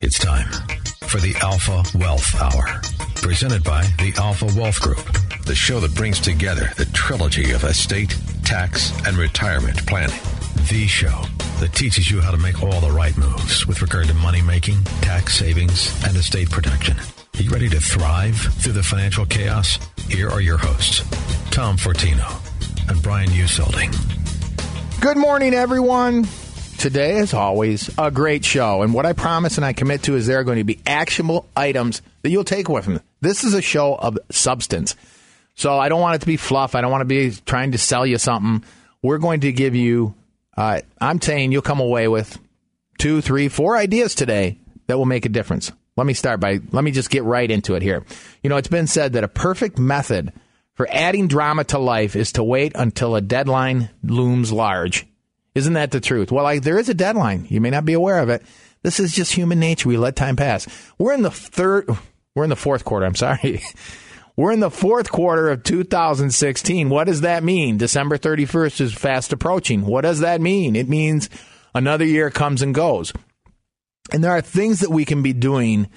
It's time for the Alpha Wealth Hour, presented by the Alpha Wealth Group, the show that brings together the trilogy of estate, tax, and retirement planning. The show that teaches you how to make all the right moves with regard to money making, tax savings, and estate protection. Are you ready to thrive through the financial chaos? Here are your hosts, Tom Fortino and Brian Uselding. Good morning, everyone. Today, as always, a great show. And what I promise and I commit to is there are going to be actionable items that you'll take away from it. This is a show of substance. So I don't want it to be fluff. I don't want to be trying to sell you something. We're going to give you, uh, I'm saying you'll come away with two, three, four ideas today that will make a difference. Let me start by, let me just get right into it here. You know, it's been said that a perfect method for adding drama to life is to wait until a deadline looms large isn't that the truth? Well, like, there is a deadline. You may not be aware of it. This is just human nature. We let time pass. We're in the third, we're in the fourth quarter. I'm sorry. We're in the fourth quarter of 2016. What does that mean? December 31st is fast approaching. What does that mean? It means another year comes and goes. And there are things that we can be doing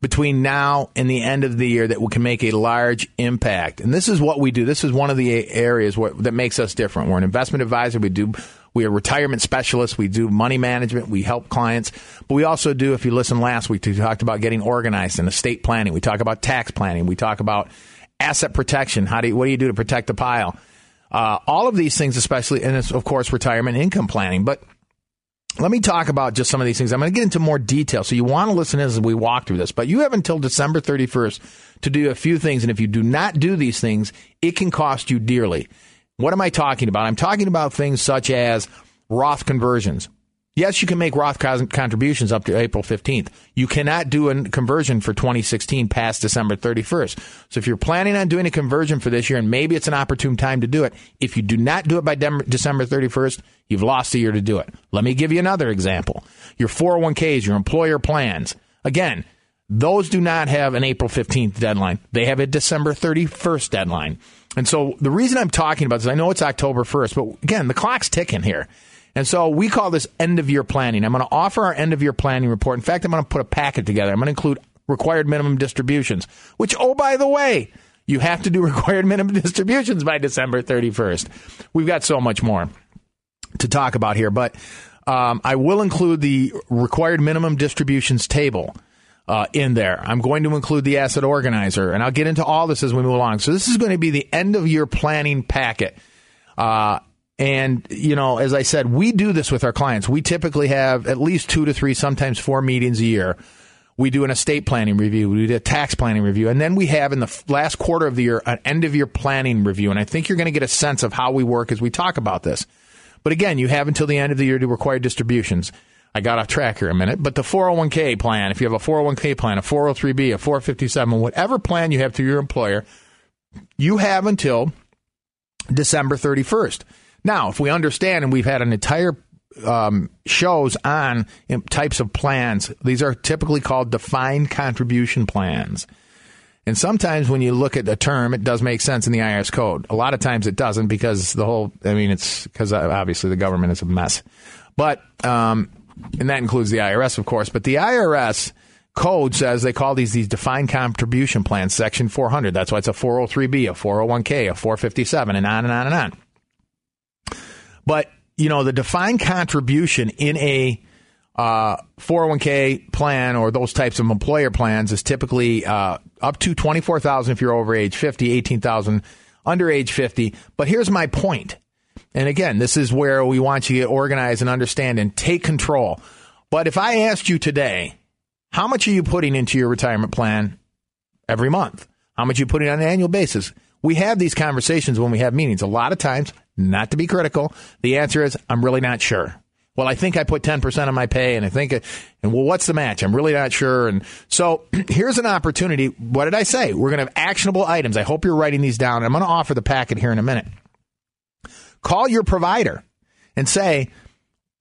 between now and the end of the year that can make a large impact. And this is what we do. This is one of the areas that makes us different. We're an investment advisor. We do we are retirement specialists. We do money management. We help clients. But we also do, if you listen last week, we talked about getting organized and estate planning. We talk about tax planning. We talk about asset protection. How do you, what do you do to protect the pile? Uh, all of these things, especially, and of course, retirement income planning. But let me talk about just some of these things. I'm going to get into more detail. So you want to listen as we walk through this, but you have until December 31st to do a few things. And if you do not do these things, it can cost you dearly. What am I talking about? I'm talking about things such as Roth conversions. Yes, you can make Roth contributions up to April 15th. You cannot do a conversion for 2016 past December 31st. So if you're planning on doing a conversion for this year, and maybe it's an opportune time to do it, if you do not do it by December 31st, you've lost a year to do it. Let me give you another example. Your 401ks, your employer plans. Again, those do not have an April 15th deadline. They have a December 31st deadline. And so the reason I'm talking about this, I know it's October 1st, but again, the clock's ticking here. And so we call this end of year planning. I'm going to offer our end of year planning report. In fact, I'm going to put a packet together. I'm going to include required minimum distributions, which, oh, by the way, you have to do required minimum distributions by December 31st. We've got so much more to talk about here, but um, I will include the required minimum distributions table uh, in there. I'm going to include the asset organizer, and I'll get into all this as we move along. So this is going to be the end of year planning packet. Uh, and, you know, as I said, we do this with our clients. We typically have at least two to three, sometimes four meetings a year. We do an estate planning review. We do a tax planning review. And then we have in the last quarter of the year an end of year planning review. And I think you're going to get a sense of how we work as we talk about this. But again, you have until the end of the year to require distributions. I got off track here a minute, but the 401k plan, if you have a 401k plan, a 403b, a 457, whatever plan you have through your employer, you have until December 31st. Now, if we understand, and we've had an entire um, shows on types of plans, these are typically called defined contribution plans. And sometimes when you look at a term, it does make sense in the IRS code. A lot of times it doesn't because the whole, I mean, it's because obviously the government is a mess. But um, and that includes the IRS, of course. But the IRS code says they call these these defined contribution plans, Section 400. That's why it's a 403b, a 401k, a 457, and on and on and on. But you know, the defined contribution in a uh, 401k plan or those types of employer plans is typically uh, up to 24,000 if you're over age 50, 18,000 under age 50. But here's my point. And again, this is where we want you to get organized and understand and take control. But if I asked you today, how much are you putting into your retirement plan every month? How much are you putting on an annual basis? We have these conversations when we have meetings. A lot of times, not to be critical, the answer is, I'm really not sure. Well, I think I put 10% of my pay and I think, and well, what's the match? I'm really not sure. And so here's an opportunity. What did I say? We're going to have actionable items. I hope you're writing these down. I'm going to offer the packet here in a minute. Call your provider and say,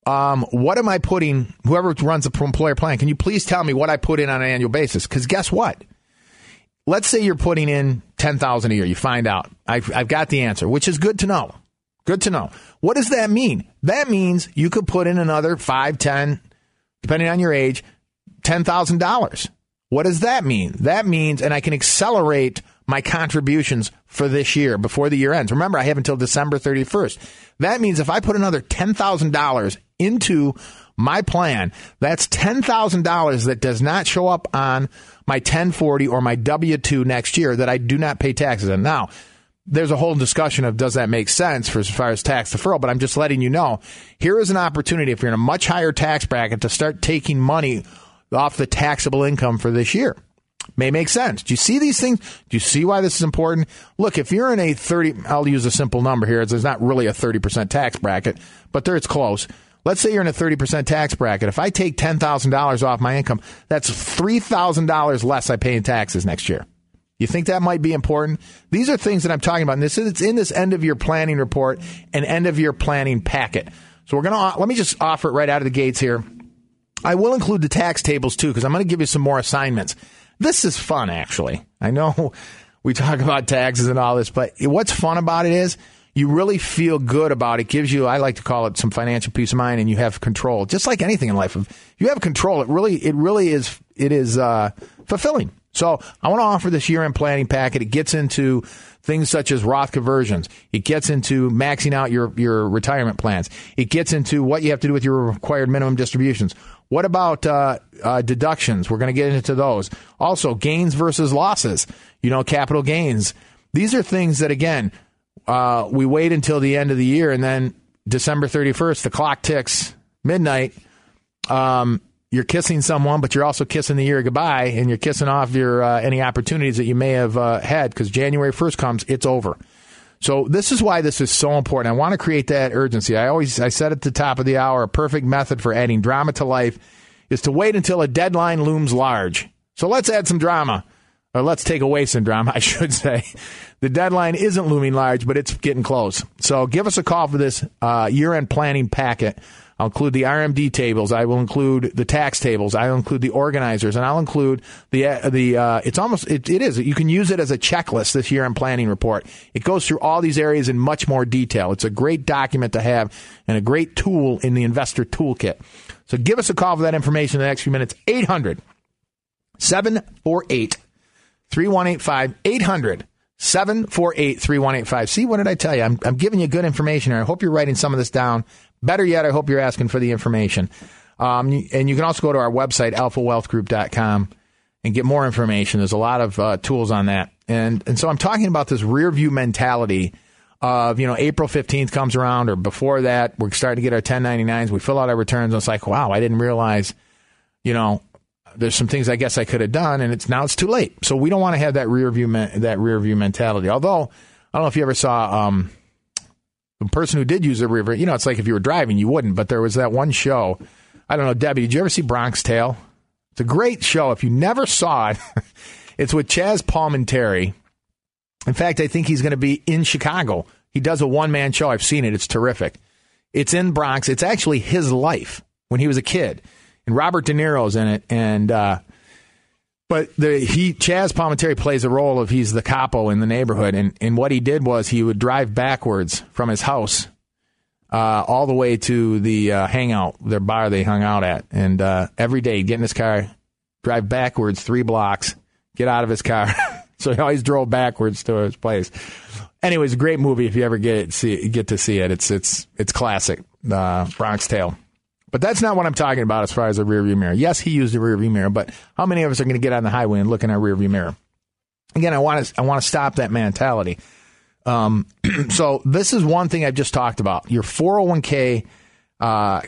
um, what am I putting, whoever runs the employer plan, can you please tell me what I put in on an annual basis? Because guess what? Let's say you're putting in 10000 a year. You find out. I've, I've got the answer, which is good to know. Good to know. What does that mean? That means you could put in another five, ten, depending on your age, ten thousand dollars. What does that mean? That means, and I can accelerate my contributions for this year before the year ends. Remember, I have until December 31st. That means if I put another $10,000 into my plan, that's $10,000 that does not show up on my 1040 or my W 2 next year that I do not pay taxes on. Now, there's a whole discussion of does that make sense for as far as tax deferral, but I'm just letting you know here is an opportunity if you're in a much higher tax bracket to start taking money off the taxable income for this year. May make sense. Do you see these things? Do you see why this is important? Look, if you're in a 30, I'll use a simple number here. There's not really a 30% tax bracket, but there it's close. Let's say you're in a 30% tax bracket. If I take $10,000 off my income, that's $3,000 less I pay in taxes next year. You think that might be important? These are things that I'm talking about. And this is it's in this end of year planning report and end of year planning packet. So we're going to uh, let me just offer it right out of the gates here. I will include the tax tables too because I'm going to give you some more assignments. This is fun actually. I know we talk about taxes and all this, but what's fun about it is you really feel good about it. Gives you, I like to call it some financial peace of mind, and you have control. Just like anything in life, if you have control, it really, it really is, it is uh, fulfilling. So I want to offer this year end planning packet. It gets into things such as Roth conversions. It gets into maxing out your, your retirement plans. It gets into what you have to do with your required minimum distributions. What about uh, uh, deductions? We're going to get into those. Also, gains versus losses. You know, capital gains. These are things that, again, uh, we wait until the end of the year and then December 31st, the clock ticks midnight. Um, you're kissing someone, but you're also kissing the year goodbye, and you're kissing off your uh, any opportunities that you may have uh, had because January 1st comes, it's over. So this is why this is so important. I want to create that urgency. I always I said at the top of the hour, a perfect method for adding drama to life is to wait until a deadline looms large. So let's add some drama, or let's take away some drama, I should say. The deadline isn't looming large, but it's getting close. So give us a call for this uh, year-end planning packet. I'll include the RMD tables. I will include the tax tables. I'll include the organizers, and I'll include the uh, the. Uh, it's almost it, it is. You can use it as a checklist this year in planning report. It goes through all these areas in much more detail. It's a great document to have and a great tool in the investor toolkit. So give us a call for that information in the next few minutes. 800 748 3185 800 748 3185. See, what did I tell you? I'm, I'm giving you good information here. I hope you're writing some of this down. Better yet, I hope you're asking for the information. Um, and you can also go to our website, alphawealthgroup.com, and get more information. There's a lot of uh, tools on that. And, and so I'm talking about this rear view mentality of, you know, April 15th comes around or before that, we're starting to get our 1099s. We fill out our returns. And it's like, wow, I didn't realize, you know, there's some things I guess I could have done, and it's now it's too late. So we don't want to have that rear view that rear view mentality. Although I don't know if you ever saw um, the person who did use the river, you know, it's like if you were driving, you wouldn't. But there was that one show. I don't know, Debbie, did you ever see Bronx Tale? It's a great show. If you never saw it, it's with Chaz Palminteri. In fact, I think he's going to be in Chicago. He does a one man show. I've seen it. It's terrific. It's in Bronx. It's actually his life when he was a kid. And Robert De Niro's in it. And uh, but the, he Chaz Palminteri plays a role of he's the capo in the neighborhood, and, and what he did was he would drive backwards from his house uh, all the way to the uh, hangout, their bar they hung out at, and uh, every day he'd get in his car, drive backwards three blocks, get out of his car. so he always drove backwards to his place. Anyways, a great movie if you ever get see get to see it. It's it's it's classic, uh, Bronx Tale. But that's not what I'm talking about as far as a rearview mirror. Yes, he used a rearview mirror, but how many of us are going to get on the highway and look in our rearview mirror? Again, I want to I want to stop that mentality. Um, so this is one thing I've just talked about. Your 401k, uh,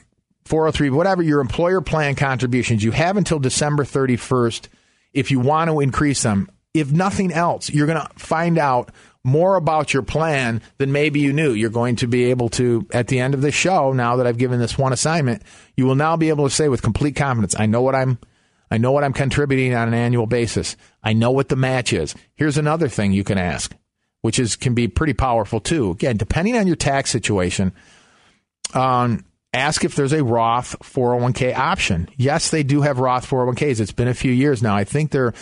403, whatever your employer plan contributions, you have until December 31st if you want to increase them. If nothing else, you're going to find out more about your plan than maybe you knew. You're going to be able to, at the end of the show, now that I've given this one assignment, you will now be able to say with complete confidence, I know what I'm I know what I'm contributing on an annual basis. I know what the match is. Here's another thing you can ask, which is can be pretty powerful too. Again, depending on your tax situation, um, ask if there's a Roth 401k option. Yes, they do have Roth 401ks. It's been a few years now. I think they're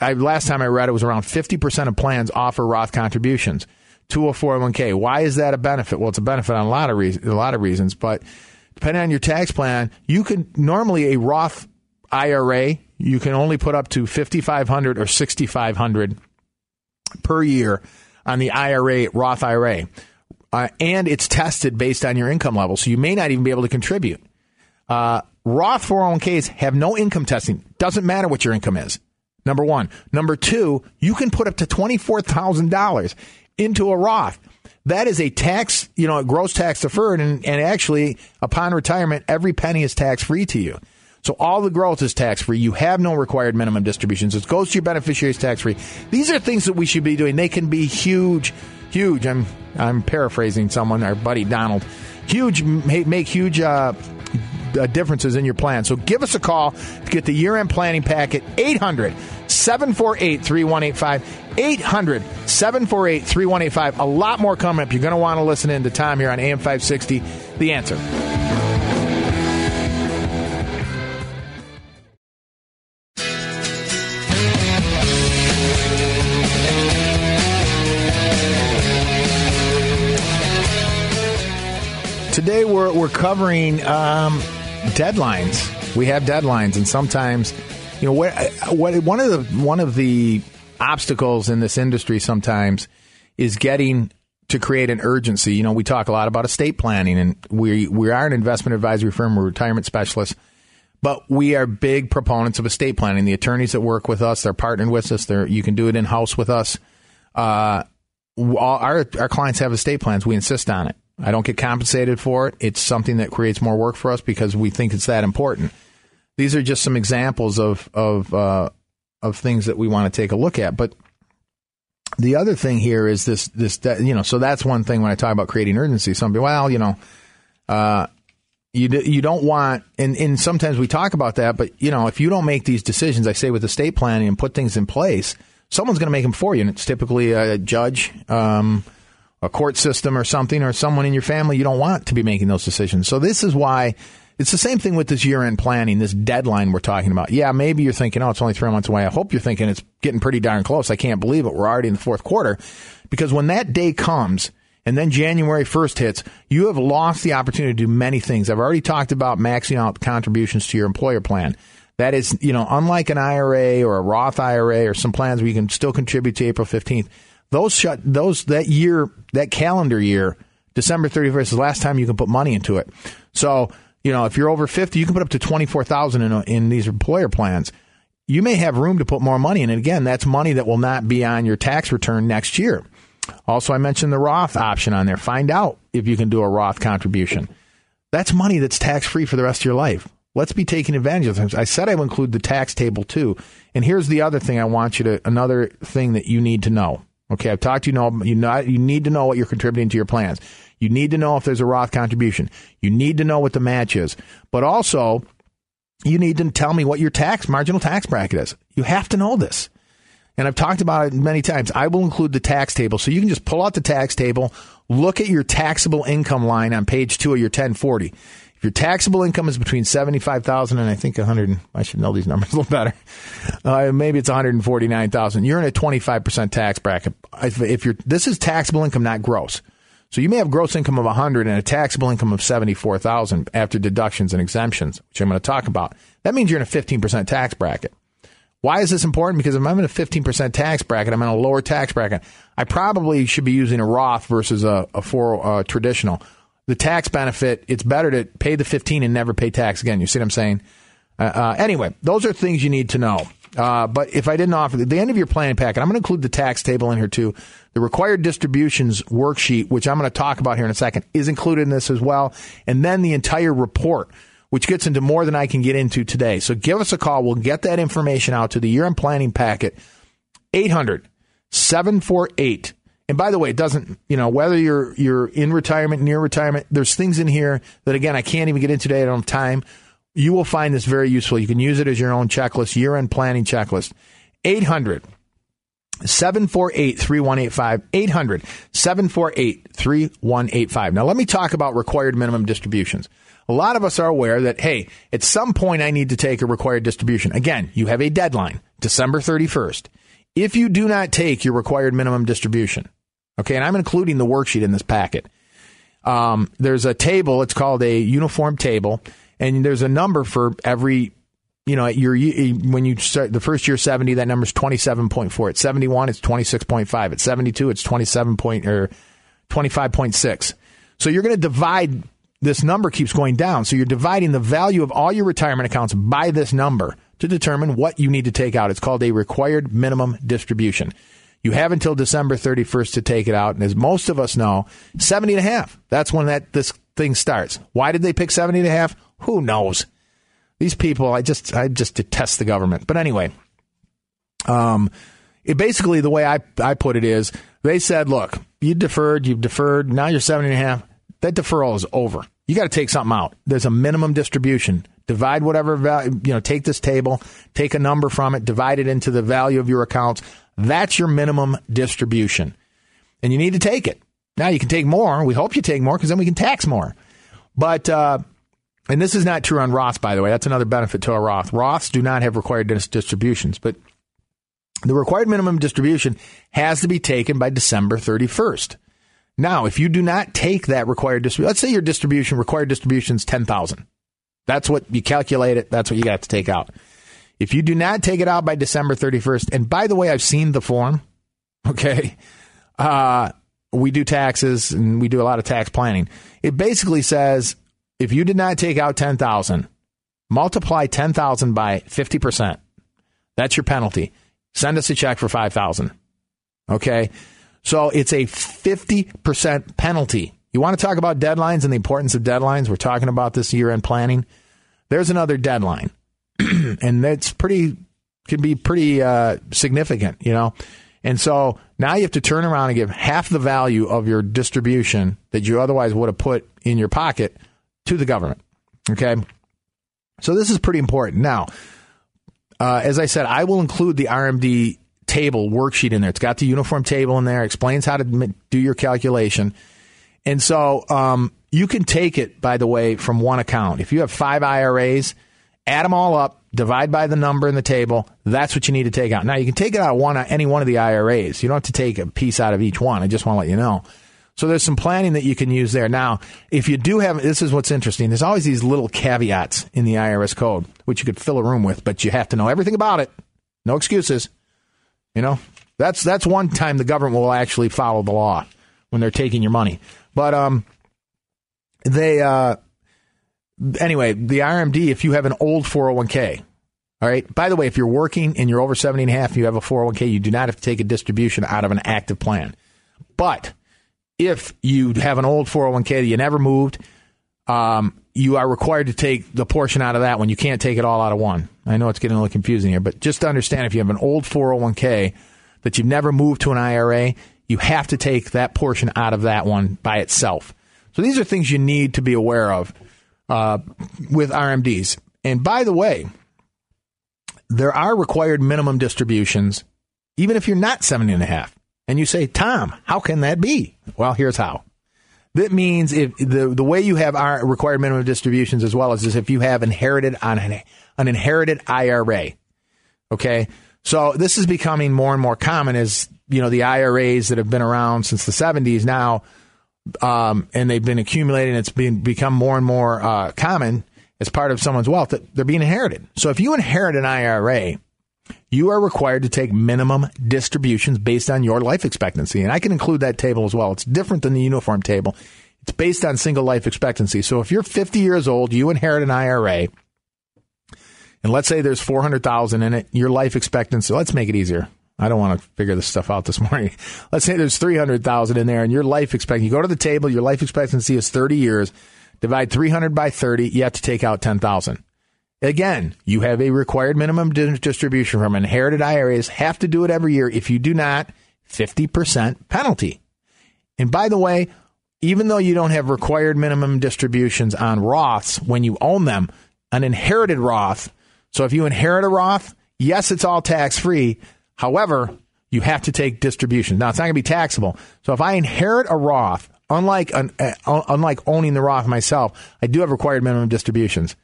I, last time I read it was around 50% of plans offer Roth contributions to a 401k. Why is that a benefit? Well, it's a benefit on a lot of reasons, a lot of reasons, but depending on your tax plan, you can normally a Roth IRA, you can only put up to 5500 or 6500 per year on the IRA Roth IRA. Uh, and it's tested based on your income level, so you may not even be able to contribute. Uh, Roth 401ks have no income testing. Doesn't matter what your income is. Number one. Number two, you can put up to $24,000 into a Roth. That is a tax, you know, gross tax deferred. And, and actually, upon retirement, every penny is tax free to you. So all the growth is tax free. You have no required minimum distributions. It goes to your beneficiaries tax free. These are things that we should be doing. They can be huge, huge. I'm I'm paraphrasing someone, our buddy Donald. Huge, make huge uh, uh, Uh, differences in your plan. So give us a call to get the year end planning packet 800 748 3185. 800 748 3185. A lot more coming up. You're going to want to listen in to Tom here on AM 560. The answer. Today we're, we're covering um, deadlines. We have deadlines, and sometimes, you know, what, what one of the one of the obstacles in this industry sometimes is getting to create an urgency. You know, we talk a lot about estate planning, and we we are an investment advisory firm, we're retirement specialists, but we are big proponents of estate planning. The attorneys that work with us, they're partnered with us. They're you can do it in house with us. Uh, our our clients have estate plans. We insist on it. I don't get compensated for it. It's something that creates more work for us because we think it's that important. These are just some examples of of uh, of things that we want to take a look at. But the other thing here is this this you know so that's one thing when I talk about creating urgency. Some people, well, you know, uh, you you don't want and and sometimes we talk about that, but you know, if you don't make these decisions, I say with estate planning and put things in place, someone's going to make them for you, and it's typically a judge. Um, a court system or something or someone in your family you don't want to be making those decisions. So this is why it's the same thing with this year end planning, this deadline we're talking about. Yeah, maybe you're thinking, oh, it's only three months away. I hope you're thinking it's getting pretty darn close. I can't believe it. We're already in the fourth quarter. Because when that day comes and then January 1st hits, you have lost the opportunity to do many things. I've already talked about maxing out contributions to your employer plan. That is, you know, unlike an IRA or a Roth IRA or some plans where you can still contribute to April 15th those shut those that year that calendar year December 31st is the last time you can put money into it. So, you know, if you're over 50, you can put up to 24,000 in in these employer plans. You may have room to put more money in. And again, that's money that will not be on your tax return next year. Also, I mentioned the Roth option on there. Find out if you can do a Roth contribution. That's money that's tax free for the rest of your life. Let's be taking advantage of things. I said I would include the tax table too. And here's the other thing I want you to, another thing that you need to know. Okay, I've talked to you know you not you need to know what you're contributing to your plans. You need to know if there's a Roth contribution. You need to know what the match is. But also, you need to tell me what your tax marginal tax bracket is. You have to know this. And I've talked about it many times. I will include the tax table so you can just pull out the tax table, look at your taxable income line on page 2 of your 1040. If your taxable income is between seventy-five thousand and I think a hundred, I should know these numbers a little better. Uh, maybe it's one hundred forty-nine thousand. You're in a twenty-five percent tax bracket. If you're, this is taxable income, not gross. So you may have gross income of a hundred and a taxable income of seventy-four thousand after deductions and exemptions, which I'm going to talk about. That means you're in a fifteen percent tax bracket. Why is this important? Because if I'm in a 15% tax bracket, I'm in a lower tax bracket. I probably should be using a Roth versus a, a four uh, traditional the tax benefit, it's better to pay the 15 and never pay tax again. You see what I'm saying? Uh, uh, anyway, those are things you need to know. Uh, but if I didn't offer the end of your planning packet, I'm going to include the tax table in here too. The required distributions worksheet, which I'm going to talk about here in a second, is included in this as well. And then the entire report, which gets into more than I can get into today. So give us a call. We'll get that information out to the year end planning packet, 800 748 And by the way, it doesn't, you know, whether you're you're in retirement, near retirement, there's things in here that again I can't even get into today. I don't have time. You will find this very useful. You can use it as your own checklist, year-end planning checklist. 800 748 3185. 800 748 3185. Now, let me talk about required minimum distributions. A lot of us are aware that, hey, at some point I need to take a required distribution. Again, you have a deadline, December 31st. If you do not take your required minimum distribution, okay, and I'm including the worksheet in this packet, um, there's a table, it's called a uniform table, and there's a number for every you know, your when you start the first year 70, that number is 27.4. At 71, it's 26.5. At 72, it's 27 point or 25.6. So you're going to divide this number keeps going down. So you're dividing the value of all your retirement accounts by this number to determine what you need to take out. It's called a required minimum distribution. You have until December 31st to take it out. And as most of us know, 70 and a half. That's when that this thing starts. Why did they pick 70 and a half? Who knows? These people, I just I just detest the government. But anyway, um, it basically the way I I put it is they said, look, you deferred, you've deferred, now you're seven and a half. That deferral is over. You got to take something out. There's a minimum distribution. Divide whatever value, you know, take this table, take a number from it, divide it into the value of your accounts. That's your minimum distribution. And you need to take it. Now you can take more. We hope you take more because then we can tax more. But uh, and this is not true on Roth, by the way. That's another benefit to a Roth. Roths do not have required distributions, but the required minimum distribution has to be taken by December 31st. Now, if you do not take that required distribution, let's say your distribution, required distribution is 10,000. That's what you calculate it. That's what you got to take out. If you do not take it out by December 31st, and by the way, I've seen the form. Okay. Uh, we do taxes and we do a lot of tax planning. It basically says if you did not take out 10,000, multiply 10,000 by 50%. That's your penalty. Send us a check for 5,000. Okay? So it's a 50% penalty. You want to talk about deadlines and the importance of deadlines? We're talking about this year end planning. There's another deadline. and that's pretty, can be pretty uh, significant, you know? And so now you have to turn around and give half the value of your distribution that you otherwise would have put in your pocket to the government. Okay. So this is pretty important. Now, uh, as I said, I will include the RMD table worksheet in there. It's got the uniform table in there, explains how to do your calculation. And so um, you can take it, by the way, from one account. If you have five IRAs, add them all up, divide by the number in the table. That's what you need to take out. Now, you can take it out of one, any one of the IRAs. You don't have to take a piece out of each one. I just want to let you know. So there's some planning that you can use there. Now, if you do have, this is what's interesting. There's always these little caveats in the IRS code, which you could fill a room with, but you have to know everything about it. No excuses. You know, that's that's one time the government will actually follow the law when they're taking your money. But um, they uh, anyway, the RMD. If you have an old 401k, all right. By the way, if you're working and you're over 70 and a half, you have a 401k, you do not have to take a distribution out of an active plan. But if you have an old 401k that you never moved, um, you are required to take the portion out of that one. You can't take it all out of one. I know it's getting a little confusing here, but just to understand if you have an old 401k that you've never moved to an IRA, you have to take that portion out of that one by itself. So these are things you need to be aware of uh, with RMDs. And by the way, there are required minimum distributions, even if you're not 70 and a half. And you say, Tom, how can that be? Well, here's how. That means if the the way you have our required minimum distributions as well as is if you have inherited on an, an inherited IRA. Okay, so this is becoming more and more common as you know the IRAs that have been around since the 70s now, um, and they've been accumulating. It's been become more and more uh, common as part of someone's wealth that they're being inherited. So if you inherit an IRA you are required to take minimum distributions based on your life expectancy. And I can include that table as well. It's different than the uniform table. It's based on single life expectancy. So if you're 50 years old, you inherit an IRA, and let's say there's 400,000 in it, your life expectancy, let's make it easier. I don't want to figure this stuff out this morning. Let's say there's 300,000 in there and your life expectancy, you go to the table, your life expectancy is 30 years, divide 300 by 30, you have to take out 10,000. Again, you have a required minimum distribution from inherited IRAs, have to do it every year. If you do not, 50% penalty. And by the way, even though you don't have required minimum distributions on Roths when you own them, an inherited Roth. So if you inherit a Roth, yes, it's all tax free. However, you have to take distributions. Now it's not going to be taxable. So if I inherit a Roth, unlike uh, unlike owning the Roth myself, I do have required minimum distributions.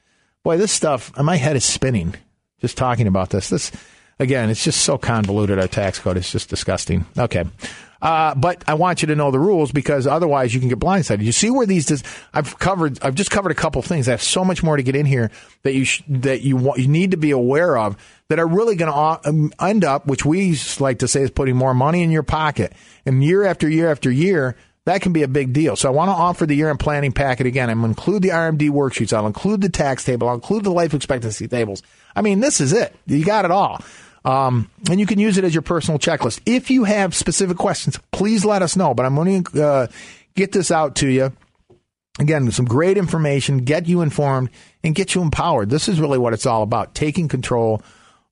Boy, this stuff, my head is spinning just talking about this. This again, it's just so convoluted. Our tax code It's just disgusting. Okay. Uh, but I want you to know the rules because otherwise you can get blindsided. You see where these? Dis- I've covered. I've just covered a couple things. I have so much more to get in here that you sh- that you want, you need to be aware of that are really going to um, end up, which we like to say is putting more money in your pocket. And year after year after year, that can be a big deal. So I want to offer the year end planning packet again. I'm going to include the RMD worksheets. I'll include the tax table. I'll include the life expectancy tables. I mean, this is it. You got it all. Um, and you can use it as your personal checklist. If you have specific questions, please let us know. But I'm going to uh, get this out to you. Again, some great information, get you informed and get you empowered. This is really what it's all about taking control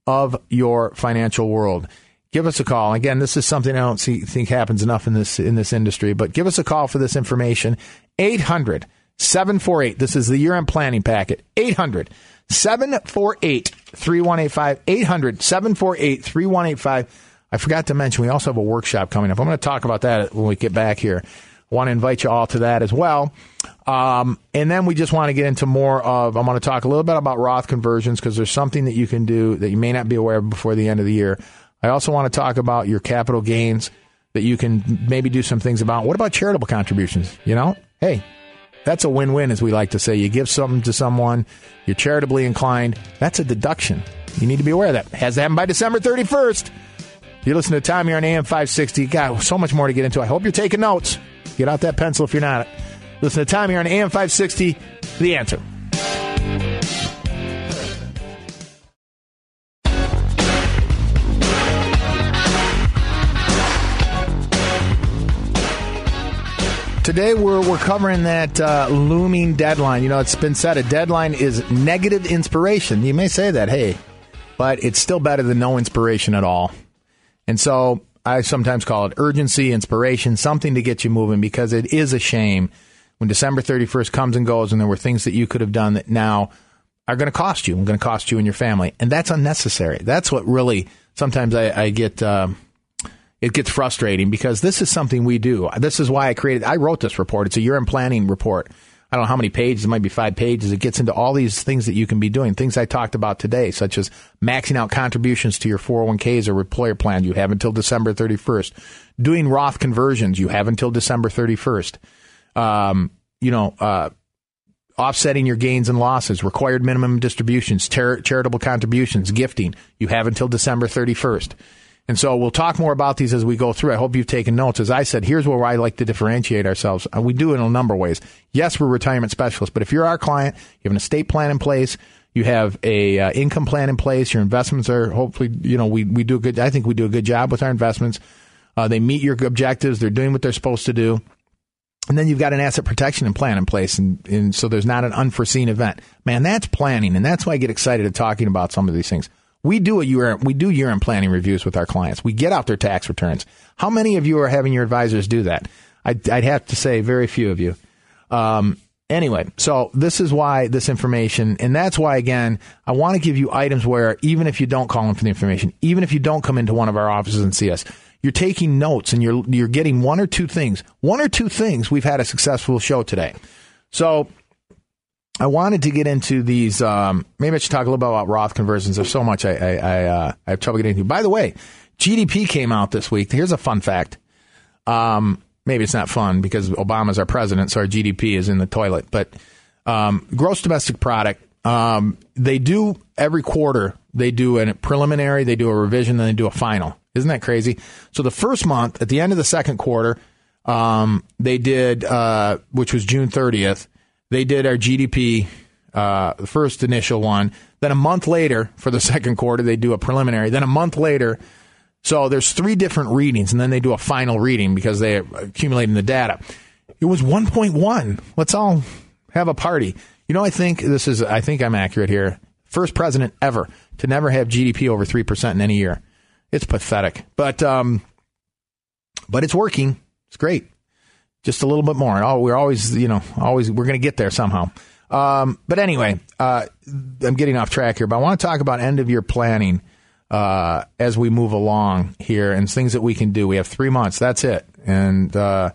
of your financial world. Give us a call. Again, this is something I don't see, think happens enough in this in this industry, but give us a call for this information. 800 748. This is the year end planning packet. 800 748 3185. 800 748 3185. I forgot to mention, we also have a workshop coming up. I'm going to talk about that when we get back here. I want to invite you all to that as well. Um, and then we just want to get into more of, I'm going to talk a little bit about Roth conversions because there's something that you can do that you may not be aware of before the end of the year. I also want to talk about your capital gains that you can maybe do some things about. What about charitable contributions? You know, hey, that's a win win, as we like to say. You give something to someone, you're charitably inclined, that's a deduction. You need to be aware of that. Has to happen by December 31st. You listen to Tom here on AM 560. God, so much more to get into. I hope you're taking notes. Get out that pencil if you're not. Listen to Tom here on AM 560. The answer. Today we're we're covering that uh, looming deadline. You know, it's been said a deadline is negative inspiration. You may say that, hey, but it's still better than no inspiration at all. And so I sometimes call it urgency, inspiration, something to get you moving because it is a shame when December 31st comes and goes and there were things that you could have done that now are going to cost you and going to cost you and your family. And that's unnecessary. That's what really sometimes I, I get. Uh, it gets frustrating because this is something we do. This is why I created, I wrote this report. It's a year in planning report. I don't know how many pages, it might be five pages. It gets into all these things that you can be doing, things I talked about today, such as maxing out contributions to your 401ks or employer plan. You have until December 31st. Doing Roth conversions, you have until December 31st. Um, you know, uh, offsetting your gains and losses, required minimum distributions, char- charitable contributions, gifting, you have until December 31st. And so we'll talk more about these as we go through. I hope you've taken notes. As I said, here's where I like to differentiate ourselves. Uh, we do it in a number of ways. Yes, we're retirement specialists, but if you're our client, you have an estate plan in place, you have a uh, income plan in place, your investments are hopefully, you know, we, we do a good, I think we do a good job with our investments. Uh, they meet your objectives. They're doing what they're supposed to do. And then you've got an asset protection and plan in place. And, and so there's not an unforeseen event. Man, that's planning. And that's why I get excited at talking about some of these things. We do a year we do year end planning reviews with our clients. We get out their tax returns. How many of you are having your advisors do that? I'd, I'd have to say very few of you. Um, anyway, so this is why this information, and that's why again, I want to give you items where even if you don't call in for the information, even if you don't come into one of our offices and see us, you're taking notes and you're you're getting one or two things. One or two things. We've had a successful show today. So I wanted to get into these. Um, maybe I should talk a little bit about Roth conversions. There's so much I I, I, uh, I have trouble getting into. By the way, GDP came out this week. Here's a fun fact. Um, maybe it's not fun because Obama's our president, so our GDP is in the toilet. But um, gross domestic product, um, they do every quarter. They do a preliminary, they do a revision, then they do a final. Isn't that crazy? So the first month, at the end of the second quarter, um, they did, uh, which was June 30th they did our GDP, uh, the first initial one. Then a month later, for the second quarter, they do a preliminary. Then a month later, so there's three different readings, and then they do a final reading because they are accumulating the data. It was 1.1. Let's all have a party. You know, I think this is. I think I'm accurate here. First president ever to never have GDP over three percent in any year. It's pathetic. But um, but it's working. It's great. Just a little bit more. Oh, we're always, you know, always, we're going to get there somehow. Um, but anyway, uh, I'm getting off track here, but I want to talk about end of year planning uh, as we move along here and things that we can do. We have three months. That's it. And uh,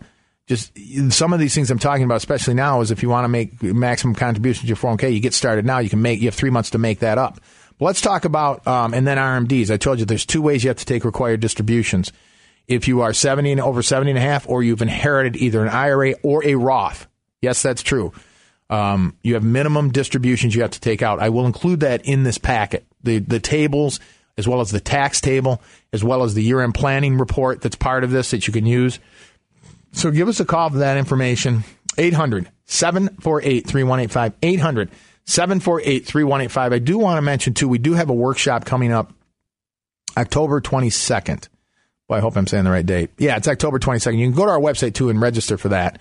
just some of these things I'm talking about, especially now, is if you want to make maximum contributions to your 401k, you get started now. You can make you have three months to make that up. But let's talk about um, and then RMDs. I told you there's two ways you have to take required distributions. If you are 70 and over 70 and a half, or you've inherited either an IRA or a Roth. Yes, that's true. Um, you have minimum distributions you have to take out. I will include that in this packet. The the tables, as well as the tax table, as well as the year end planning report that's part of this that you can use. So give us a call for that information. 800 748 3185. 800 748 3185. I do want to mention, too, we do have a workshop coming up October 22nd. Well, I hope I'm saying the right date. Yeah, it's October 22nd. You can go to our website, too, and register for that.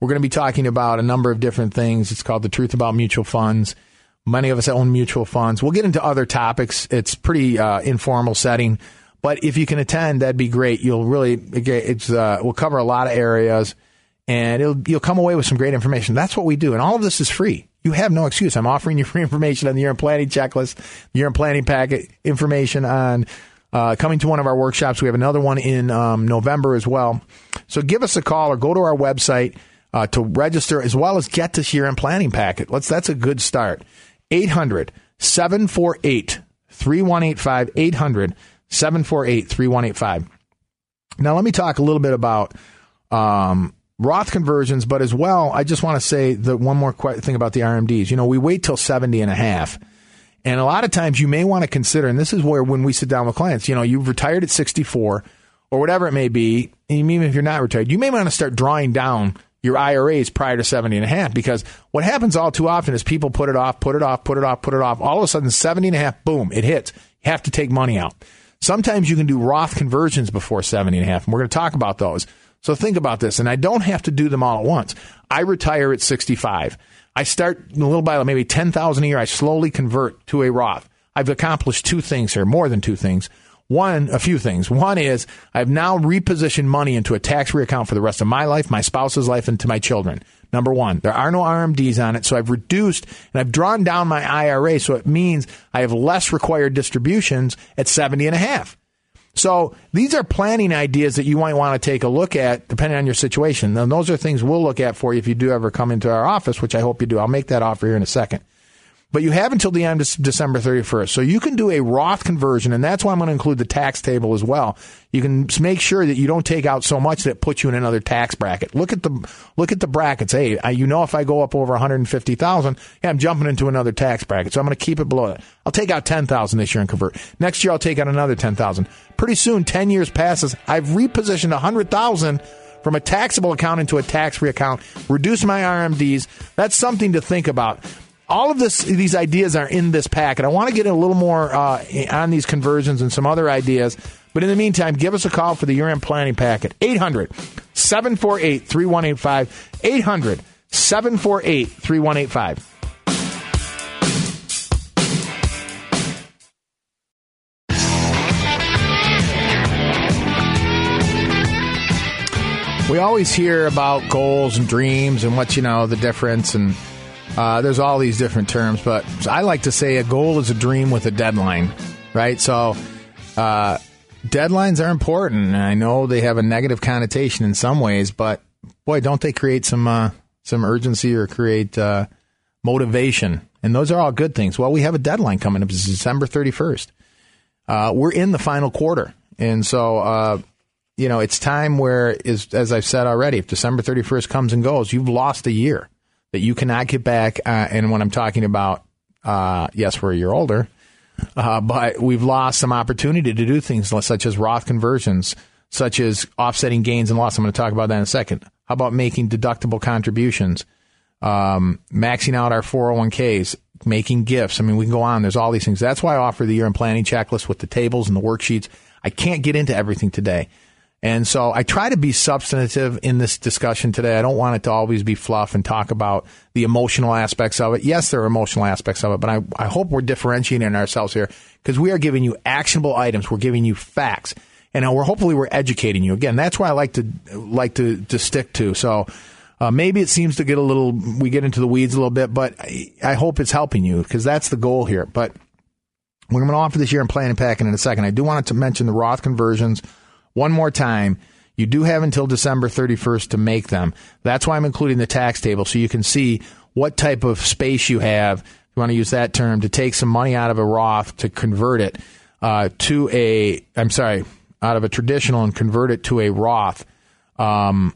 We're going to be talking about a number of different things. It's called The Truth About Mutual Funds. Many of us own mutual funds. We'll get into other topics. It's pretty uh, informal setting. But if you can attend, that'd be great. You'll really it's uh, we'll cover a lot of areas, and you'll come away with some great information. That's what we do, and all of this is free. You have no excuse. I'm offering you free information on the year end planning checklist, year end planning packet, information on uh, coming to one of our workshops. We have another one in um, November as well. So give us a call or go to our website uh, to register as well as get this year end planning packet. Let's that's a good start. 800 748 3185 800 748 3185. Now, let me talk a little bit about um, Roth conversions, but as well, I just want to say the one more thing about the RMDs. You know, we wait till 70 and a half. And a lot of times you may want to consider, and this is where when we sit down with clients, you know, you've retired at 64 or whatever it may be, even if you're not retired, you may want to start drawing down your IRAs prior to 70 and a half because what happens all too often is people put it off, put it off, put it off, put it off. All of a sudden, 70 and a half, boom, it hits. You have to take money out. Sometimes you can do Roth conversions before 70 and a half, and we're going to talk about those. So think about this, and I don't have to do them all at once. I retire at 65. I start a little by maybe 10,000 a year. I slowly convert to a Roth. I've accomplished two things here, more than two things. One, a few things. One is I've now repositioned money into a tax free account for the rest of my life, my spouse's life, and to my children. Number one, there are no RMDs on it, so I've reduced and I've drawn down my IRA, so it means I have less required distributions at 70 and a half. So these are planning ideas that you might want to take a look at depending on your situation. And those are things we'll look at for you if you do ever come into our office, which I hope you do. I'll make that offer here in a second. But you have until the end of December 31st. So you can do a Roth conversion, and that's why I'm going to include the tax table as well. You can make sure that you don't take out so much that puts you in another tax bracket. Look at the look at the brackets. Hey, I, you know if I go up over 150,000, yeah, I'm jumping into another tax bracket. So I'm going to keep it below that. I'll take out 10,000 this year and convert. Next year I'll take out another 10,000. Pretty soon 10 years passes, I've repositioned 100,000 from a taxable account into a tax-free account, reduce my RMDs. That's something to think about all of this, these ideas are in this packet. I want to get a little more uh, on these conversions and some other ideas. But in the meantime, give us a call for the year end planning packet. 800 748 3185. 800 748 3185. We always hear about goals and dreams and what, you know, the difference and uh, there's all these different terms, but I like to say a goal is a dream with a deadline, right? So, uh, deadlines are important. I know they have a negative connotation in some ways, but boy, don't they create some uh, some urgency or create uh, motivation? And those are all good things. Well, we have a deadline coming up. It's December 31st. Uh, we're in the final quarter, and so uh, you know it's time where is as I've said already. If December 31st comes and goes, you've lost a year that you cannot get back. Uh, and when I'm talking about, uh, yes, we're a year older, uh, but we've lost some opportunity to do things such as Roth conversions, such as offsetting gains and loss. I'm going to talk about that in a second. How about making deductible contributions, um, maxing out our 401ks, making gifts? I mean, we can go on. There's all these things. That's why I offer the year end planning checklist with the tables and the worksheets. I can't get into everything today. And so I try to be substantive in this discussion today. I don't want it to always be fluff and talk about the emotional aspects of it. Yes, there are emotional aspects of it, but I, I hope we're differentiating ourselves here because we are giving you actionable items. We're giving you facts. and we're hopefully we're educating you. Again, that's why I like to like to to stick to. So. Uh, maybe it seems to get a little, we get into the weeds a little bit, but I, I hope it's helping you because that's the goal here. But we're going to offer this year in planning and packing in a second. I do want to mention the Roth conversions one more time. You do have until December 31st to make them. That's why I'm including the tax table so you can see what type of space you have, if you want to use that term, to take some money out of a Roth to convert it uh, to a, I'm sorry, out of a traditional and convert it to a Roth. Um,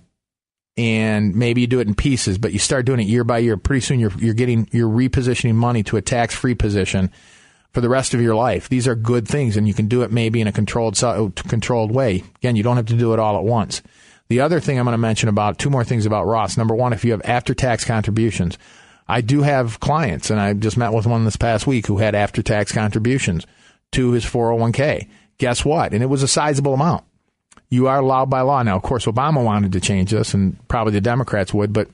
and maybe you do it in pieces, but you start doing it year by year. Pretty soon you're, you're getting, you're repositioning money to a tax free position for the rest of your life. These are good things, and you can do it maybe in a controlled controlled way. Again, you don't have to do it all at once. The other thing I'm going to mention about two more things about Roths. Number one, if you have after tax contributions, I do have clients, and I just met with one this past week who had after tax contributions to his 401k. Guess what? And it was a sizable amount. You are allowed by law now. Of course, Obama wanted to change this, and probably the Democrats would, but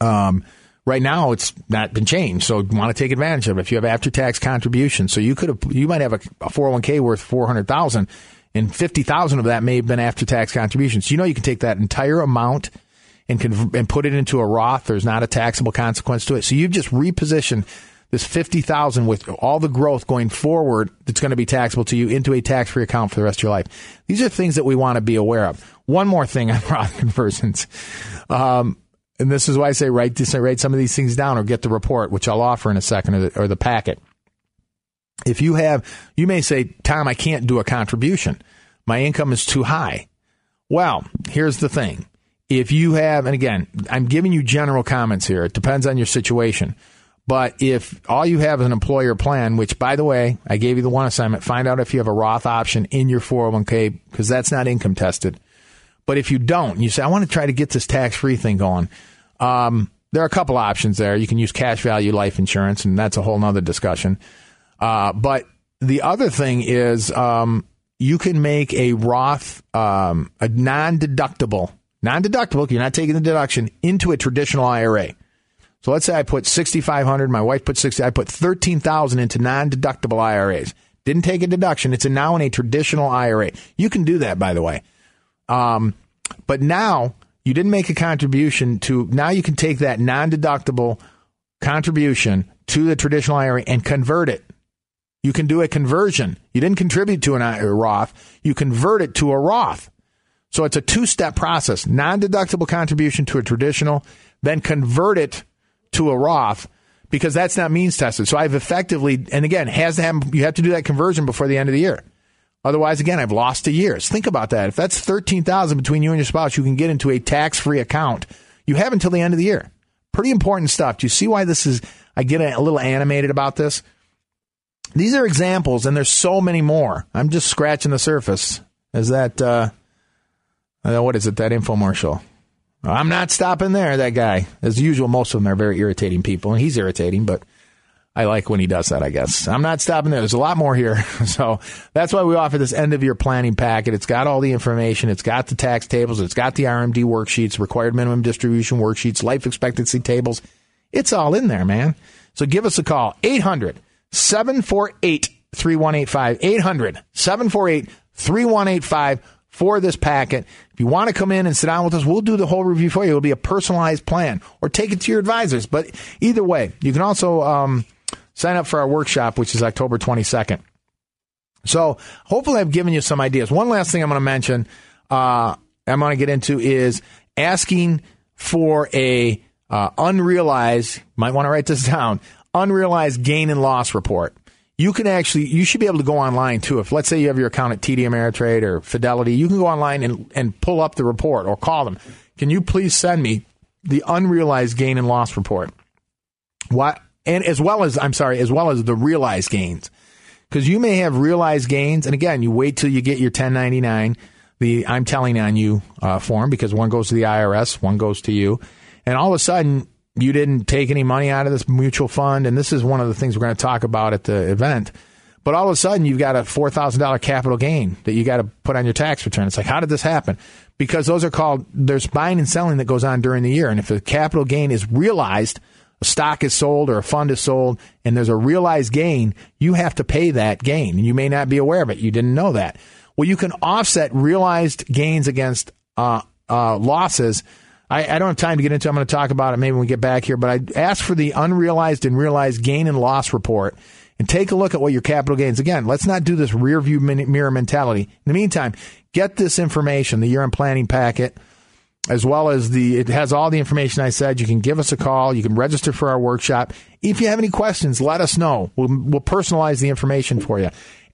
um, right now it's not been changed. So you want to take advantage of it. If you have after tax contributions, so you could have, you might have a, a 401k worth 400,000 and 50,000 of that may have been after tax contributions. You know, you can take that entire amount and, conv- and put it into a Roth. There's not a taxable consequence to it. So you've just repositioned this 50,000 with all the growth going forward that's going to be taxable to you into a tax-free account for the rest of your life. These are things that we want to be aware of. One more thing on Roth conversions. Um, and this is why I say write this, write some of these things down or get the report, which I'll offer in a second, or the, or the packet. If you have, you may say, Tom, I can't do a contribution. My income is too high. Well, here's the thing. If you have, and again, I'm giving you general comments here. It depends on your situation. But if all you have is an employer plan, which by the way, I gave you the one assignment, find out if you have a Roth option in your 401k because that's not income tested. But if you don't, you say, I want to try to get this tax free thing going. Um, there are a couple options there. You can use cash value life insurance, and that's a whole nother discussion. Uh, but the other thing is um, you can make a Roth, um, a non deductible, non deductible, you're not taking the deduction, into a traditional IRA. So let's say I put 6500 my wife put 60 I put 13000 into non-deductible IRAs. Didn't take a deduction. It's now in a traditional IRA. You can do that by the way. Um, but now you didn't make a contribution to, now you can take that non deductible contribution to the traditional IRA and convert it. You can do a conversion. You didn't contribute to an IRA Roth, you convert it to a Roth. So it's a two step process non deductible contribution to a traditional, then convert it to a Roth because that's not means tested. So I've effectively, and again, has to have, you have to do that conversion before the end of the year. Otherwise, again, I've lost a years. Think about that. If that's thirteen thousand between you and your spouse, you can get into a tax-free account. You have until the end of the year. Pretty important stuff. Do you see why this is? I get a, a little animated about this. These are examples, and there's so many more. I'm just scratching the surface. Is that uh, uh what is it? That infomercial? I'm not stopping there. That guy, as usual, most of them are very irritating people, and he's irritating, but I like when he does that, I guess. I'm not stopping there. There's a lot more here. So that's why we offer this end of year planning packet. It's got all the information. It's got the tax tables. It's got the RMD worksheets, required minimum distribution worksheets, life expectancy tables. It's all in there, man. So give us a call. 800 748 3185. 800 748 3185 for this packet. If you want to come in and sit down with us, we'll do the whole review for you. It'll be a personalized plan or take it to your advisors. But either way, you can also, um, Sign up for our workshop, which is October 22nd. So hopefully I've given you some ideas. One last thing I'm going to mention, uh, I'm going to get into is asking for a uh, unrealized, might want to write this down, unrealized gain and loss report. You can actually, you should be able to go online too. If let's say you have your account at TD Ameritrade or Fidelity, you can go online and, and pull up the report or call them. Can you please send me the unrealized gain and loss report? What and as well as I'm sorry, as well as the realized gains, because you may have realized gains, and again, you wait till you get your 1099, the I'm telling on you uh, form, because one goes to the IRS, one goes to you, and all of a sudden you didn't take any money out of this mutual fund, and this is one of the things we're going to talk about at the event. But all of a sudden, you've got a four thousand dollar capital gain that you got to put on your tax return. It's like, how did this happen? Because those are called there's buying and selling that goes on during the year, and if the capital gain is realized stock is sold or a fund is sold and there's a realized gain, you have to pay that gain. And you may not be aware of it. You didn't know that. Well, you can offset realized gains against uh, uh, losses. I, I, don't have time to get into. It. I'm going to talk about it maybe when we get back here. But I asked for the unrealized and realized gain and loss report and take a look at what your capital gains. Again, let's not do this rear view mirror mentality. In the meantime, get this information, the year end planning packet, as well as the, it has all the information I said. You can give us a call. You can register for our workshop. If you have any questions, let us know. We'll, we'll personalize the information for you.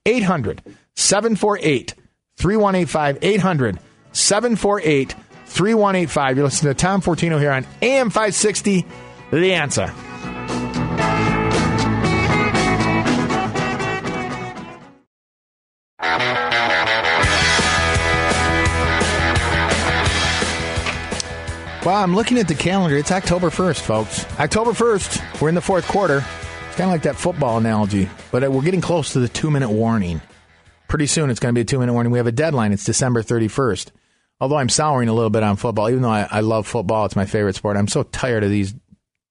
800 748 3185. 800 748 3185. You're listening to Tom Fortino here on AM 560, The Answer. Well, I'm looking at the calendar. It's October 1st, folks. October 1st. We're in the fourth quarter. It's kind of like that football analogy, but uh, we're getting close to the two minute warning. Pretty soon it's going to be a two minute warning. We have a deadline. It's December 31st. Although I'm souring a little bit on football, even though I, I love football, it's my favorite sport. I'm so tired of these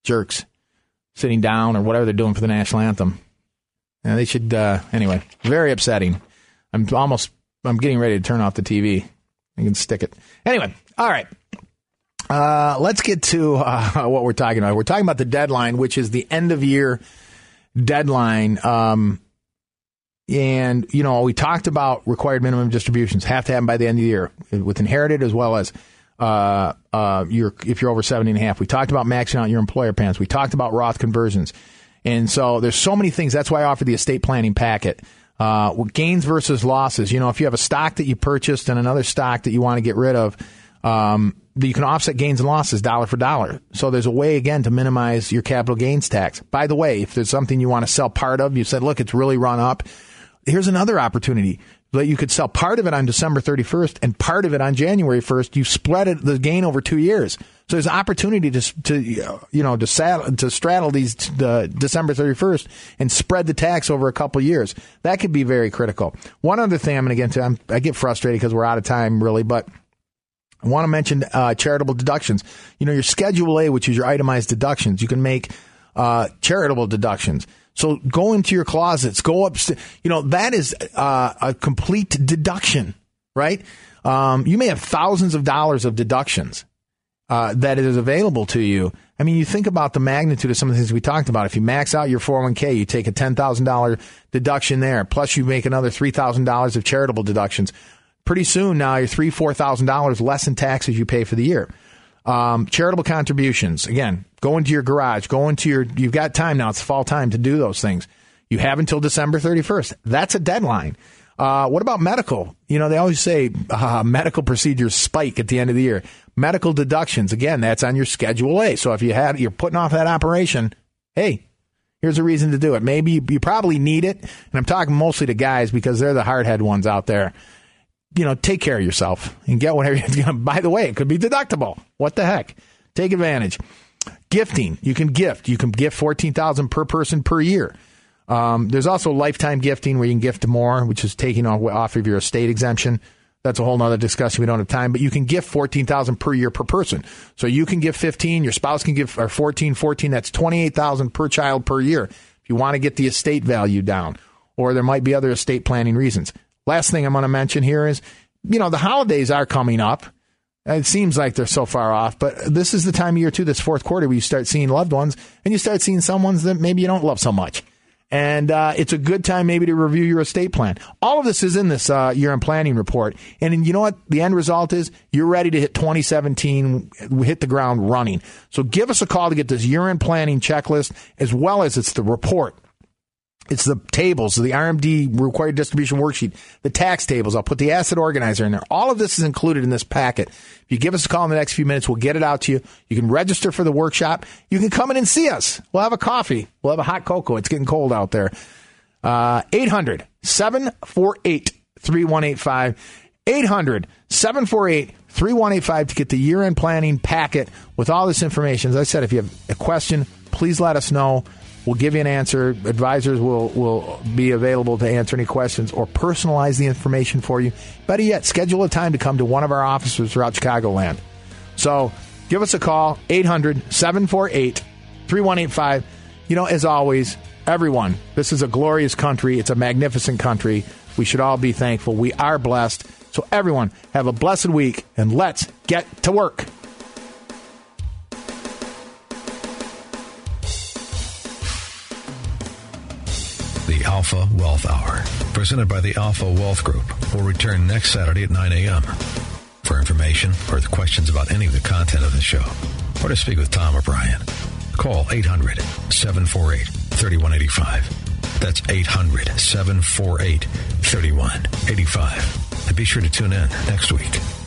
jerks sitting down or whatever they're doing for the national anthem. Yeah, they should, uh, anyway, very upsetting. I'm almost, I'm getting ready to turn off the TV. I can stick it. Anyway, all right. Uh, let's get to uh, what we're talking about. We're talking about the deadline, which is the end of year deadline. Um, and, you know, we talked about required minimum distributions have to happen by the end of the year with inherited as well as uh, uh, your, if you're over 70 and a half. We talked about maxing out your employer plans. We talked about Roth conversions. And so there's so many things. That's why I offer the estate planning packet. Uh, gains versus losses. You know, if you have a stock that you purchased and another stock that you want to get rid of, um, you can offset gains and losses dollar for dollar. So there's a way again to minimize your capital gains tax. By the way, if there's something you want to sell part of, you said, look, it's really run up. Here's another opportunity that you could sell part of it on December 31st and part of it on January 1st. You spread it, the gain over two years. So there's opportunity to, to you know, to, saddle, to straddle these the December 31st and spread the tax over a couple years. That could be very critical. One other thing I'm going to get into, I'm, I get frustrated because we're out of time really, but I want to mention uh, charitable deductions. You know, your Schedule A, which is your itemized deductions, you can make uh, charitable deductions. So go into your closets, go up. You know, that is uh, a complete deduction, right? Um, you may have thousands of dollars of deductions uh, that is available to you. I mean, you think about the magnitude of some of the things we talked about. If you max out your 401k, you take a $10,000 deduction there, plus you make another $3,000 of charitable deductions pretty soon now you're three four thousand dollars less in taxes you pay for the year. Um, charitable contributions again, go into your garage, go into your. You've got time now. It's fall time to do those things. You have until December 31st. That's a deadline. Uh, what about medical? You know, they always say uh, medical procedures spike at the end of the year. Medical deductions, again, that's on your Schedule A. So if you had, you're putting off that operation, hey, here's a reason to do it. Maybe you, you probably need it. And I'm talking mostly to guys because they're the hardhead ones out there you know, take care of yourself and get whatever. You know, by the way, it could be deductible. What the heck? Take advantage. Gifting. You can gift. You can gift fourteen thousand per person per year. Um, there's also lifetime gifting where you can gift more, which is taking off of your estate exemption. That's a whole nother discussion. We don't have time, but you can gift 14,000 per year per person. So you can give 15, your spouse can give or 14, 14. That's 28,000 per child per year. If you want to get the estate value down, or there might be other estate planning reasons. Last thing I'm going to mention here is, you know, the holidays are coming up. It seems like they're so far off, but this is the time of year too, this fourth quarter, where you start seeing loved ones and you start seeing some ones that maybe you don't love so much. And uh, it's a good time maybe to review your estate plan. All of this is in this uh, year in planning report. And you know what? The end result is you're ready to hit 2017, hit the ground running. So give us a call to get this year in planning checklist as well as it's the report it's the tables, the RMD required distribution worksheet, the tax tables. I'll put the asset organizer in there. All of this is included in this packet. If you give us a call in the next few minutes, we'll get it out to you. You can register for the workshop. You can come in and see us. We'll have a coffee. We'll have a hot cocoa. It's getting cold out there. Uh, 800 748 3185. 800 748 3185 to get the year end planning packet with all this information. As I said, if you have a question, please let us know. We'll give you an answer. Advisors will, will be available to answer any questions or personalize the information for you. Better yet, schedule a time to come to one of our offices throughout Chicagoland. So give us a call, 800 748 3185. You know, as always, everyone, this is a glorious country. It's a magnificent country. We should all be thankful. We are blessed. So, everyone, have a blessed week and let's get to work. The Alpha Wealth Hour, presented by the Alpha Wealth Group, will return next Saturday at 9 a.m. For information or questions about any of the content of the show, or to speak with Tom O'Brien, call 800 748 3185. That's 800 748 3185. And be sure to tune in next week.